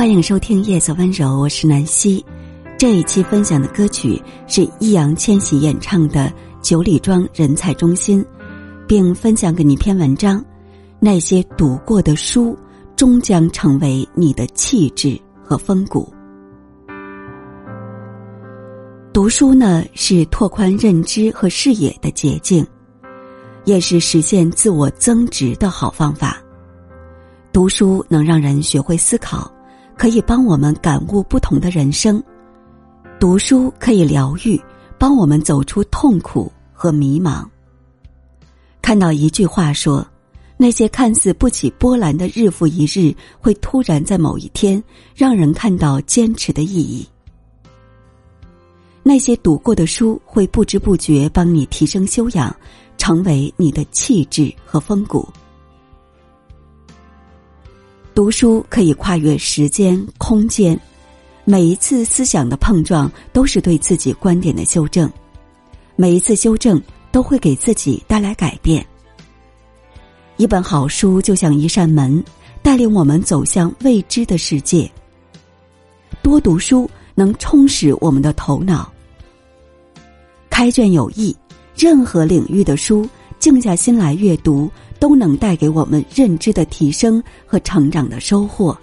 欢迎收听《夜色温柔》，我是南希。这一期分享的歌曲是易烊千玺演唱的《九里庄人才中心》，并分享给你一篇文章：那些读过的书，终将成为你的气质和风骨。读书呢，是拓宽认知和视野的捷径，也是实现自我增值的好方法。读书能让人学会思考。可以帮我们感悟不同的人生，读书可以疗愈，帮我们走出痛苦和迷茫。看到一句话说：“那些看似不起波澜的日复一日，会突然在某一天让人看到坚持的意义。”那些读过的书会不知不觉帮你提升修养，成为你的气质和风骨。读书可以跨越时间、空间，每一次思想的碰撞都是对自己观点的修正，每一次修正都会给自己带来改变。一本好书就像一扇门，带领我们走向未知的世界。多读书能充实我们的头脑。开卷有益，任何领域的书，静下心来阅读。都能带给我们认知的提升和成长的收获。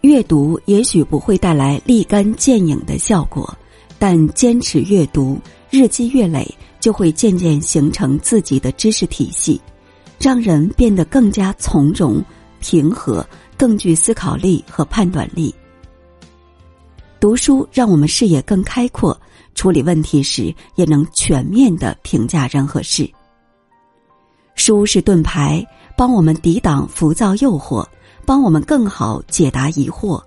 阅读也许不会带来立竿见影的效果，但坚持阅读，日积月累，就会渐渐形成自己的知识体系，让人变得更加从容、平和，更具思考力和判断力。读书让我们视野更开阔，处理问题时也能全面的评价人和事。书是盾牌，帮我们抵挡浮躁诱惑，帮我们更好解答疑惑。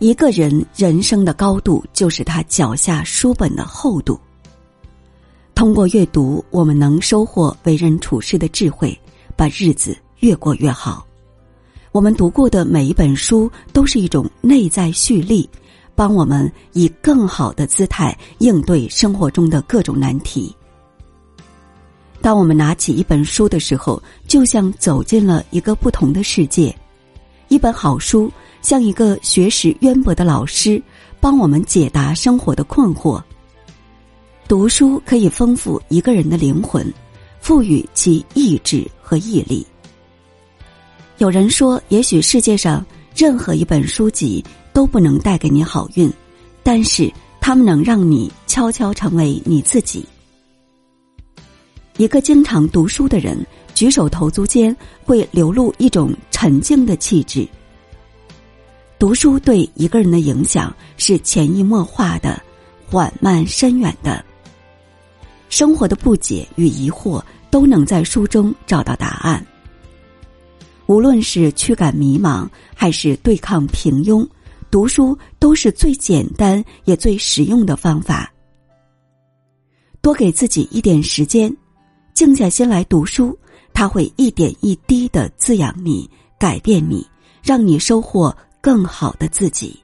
一个人人生的高度，就是他脚下书本的厚度。通过阅读，我们能收获为人处事的智慧，把日子越过越好。我们读过的每一本书，都是一种内在蓄力，帮我们以更好的姿态应对生活中的各种难题。当我们拿起一本书的时候，就像走进了一个不同的世界。一本好书像一个学识渊博的老师，帮我们解答生活的困惑。读书可以丰富一个人的灵魂，赋予其意志和毅力。有人说，也许世界上任何一本书籍都不能带给你好运，但是他们能让你悄悄成为你自己。一个经常读书的人，举手投足间会流露一种沉静的气质。读书对一个人的影响是潜移默化的、缓慢深远的。生活的不解与疑惑都能在书中找到答案。无论是驱赶迷茫，还是对抗平庸，读书都是最简单也最实用的方法。多给自己一点时间。静下心来读书，它会一点一滴的滋养你、改变你，让你收获更好的自己。